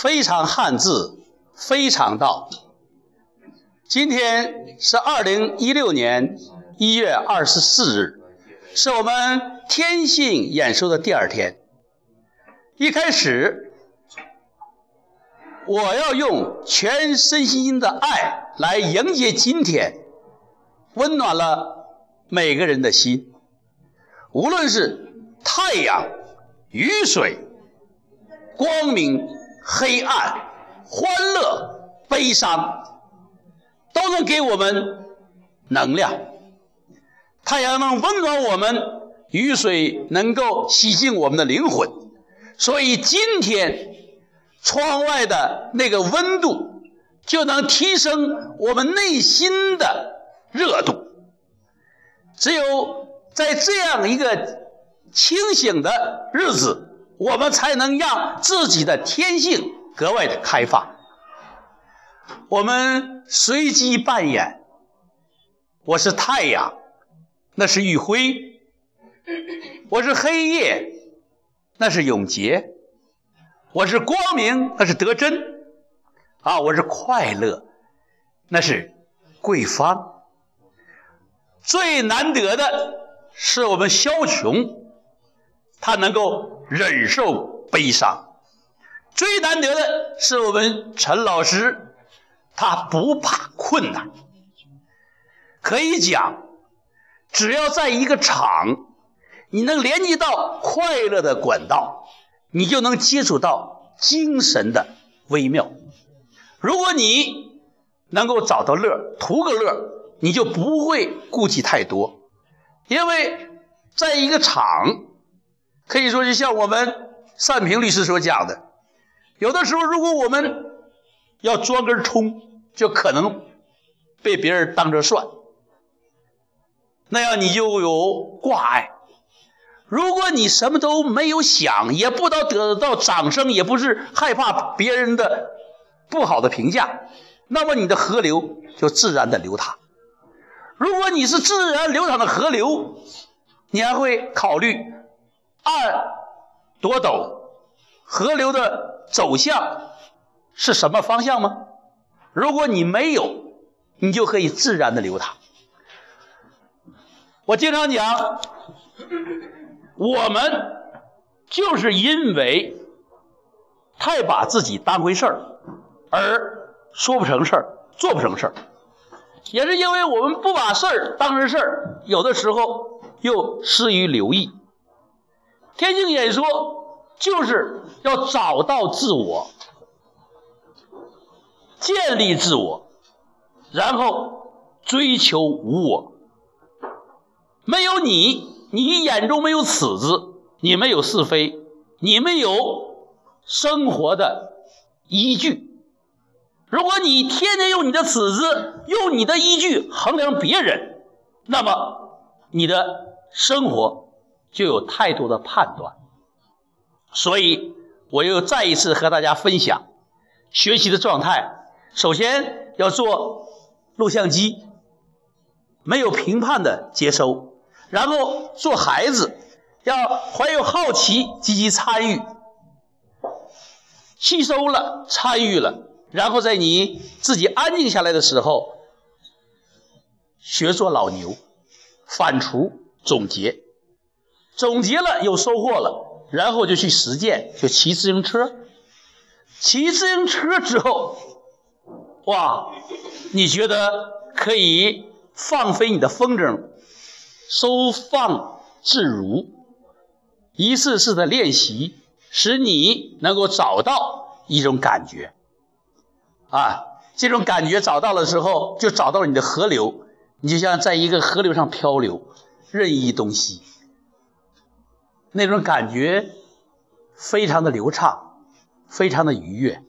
非常汉字，非常道。今天是二零一六年一月二十四日，是我们天性演说的第二天。一开始，我要用全身心的爱来迎接今天，温暖了每个人的心。无论是太阳、雨水、光明、黑暗、欢乐、悲伤，都能给我们能量。太阳能温暖我们，雨水能够洗净我们的灵魂。所以今天窗外的那个温度，就能提升我们内心的热度。只有在这样一个清醒的日子，我们才能让自己的天性格外的开放。我们随机扮演，我是太阳，那是玉辉；我是黑夜。那是永劫，我是光明，那是德真，啊，我是快乐，那是桂芳。最难得的是我们萧琼，他能够忍受悲伤；最难得的是我们陈老师，他不怕困难。可以讲，只要在一个场。你能连接到快乐的管道，你就能接触到精神的微妙。如果你能够找到乐，图个乐，你就不会顾忌太多。因为在一个场，可以说就像我们单平律师所讲的，有的时候如果我们要装根葱，就可能被别人当着蒜，那样你就有挂碍。如果你什么都没有想，也不知道得到掌声，也不是害怕别人的不好的评价，那么你的河流就自然的流淌。如果你是自然流淌的河流，你还会考虑岸多陡，河流的走向是什么方向吗？如果你没有，你就可以自然的流淌。我经常讲。我们就是因为太把自己当回事儿，而说不成事儿，做不成事儿，也是因为我们不把事儿当成事儿，有的时候又失于留意。天性演说就是要找到自我，建立自我，然后追求无我，没有你。你眼中没有尺子，你没有是非，你没有生活的依据。如果你天天用你的尺子，用你的依据衡量别人，那么你的生活就有太多的判断。所以，我又再一次和大家分享学习的状态。首先要做录像机，没有评判的接收。然后做孩子，要怀有好奇，积极参与，吸收了，参与了，然后在你自己安静下来的时候，学做老牛，反刍总结，总结了有收获了，然后就去实践，就骑自行车，骑自行车之后，哇，你觉得可以放飞你的风筝？收放自如，一次次的练习，使你能够找到一种感觉，啊，这种感觉找到了之后，就找到了你的河流，你就像在一个河流上漂流，任意东西，那种感觉非常的流畅，非常的愉悦，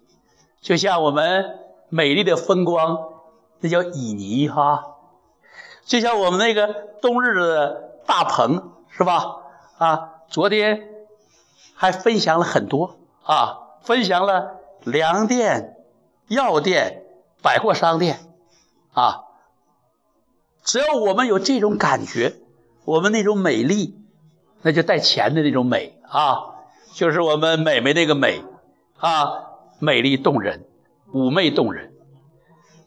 就像我们美丽的风光，那叫旖旎哈。就像我们那个冬日的大棚，是吧？啊，昨天还分享了很多啊，分享了粮店、药店、百货商店，啊，只要我们有这种感觉，我们那种美丽，那就带钱的那种美啊，就是我们美眉那个美啊，美丽动人、妩媚动人。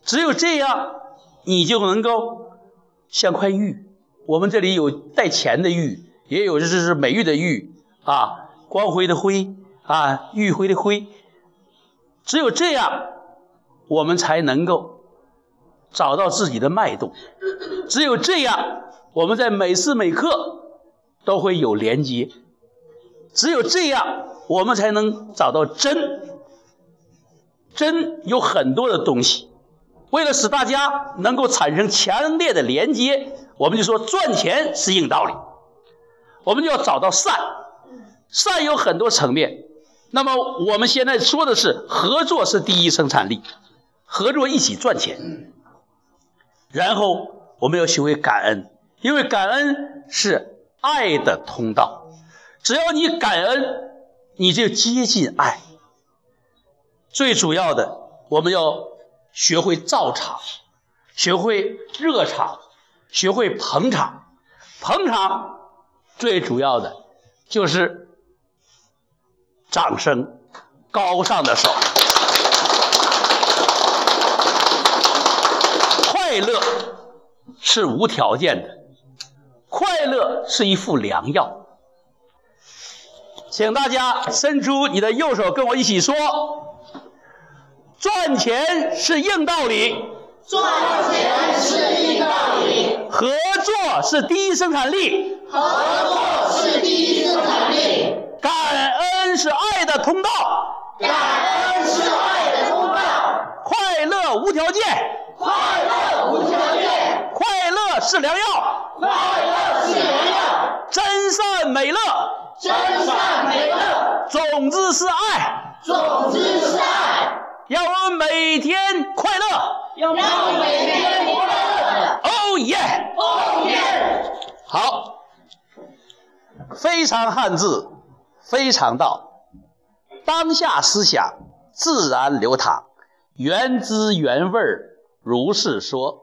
只有这样，你就能够像块玉。我们这里有带钱的玉，也有就是美玉的玉啊，光辉的辉啊，玉辉的辉。只有这样，我们才能够找到自己的脉动。只有这样，我们在每时每刻都会有连接。只有这样，我们才能找到真。真有很多的东西。为了使大家能够产生强烈的连接，我们就说赚钱是硬道理。我们就要找到善，善有很多层面。那么我们现在说的是合作是第一生产力，合作一起赚钱。然后我们要学会感恩，因为感恩是爱的通道。只要你感恩，你就接近爱。最主要的，我们要学会造场，学会热场，学会捧场。捧场最主要的就是掌声，高尚的手。快乐是无条件的，快乐是一副良药。请大家伸出你的右手，跟我一起说：赚钱是硬道理，赚钱是硬道理，合作是第一生产力，合作是第一生产力，感恩是爱的通道，感恩是爱的通道，快乐无条件，快乐无条件，快乐是良药，快乐善美乐，真善美乐，种子是爱，种子是爱，让我们每天快乐。让我们每天快乐。哦耶！哦耶！好，非常汉字，非常道，当下思想自然流淌，原汁原味儿如是说。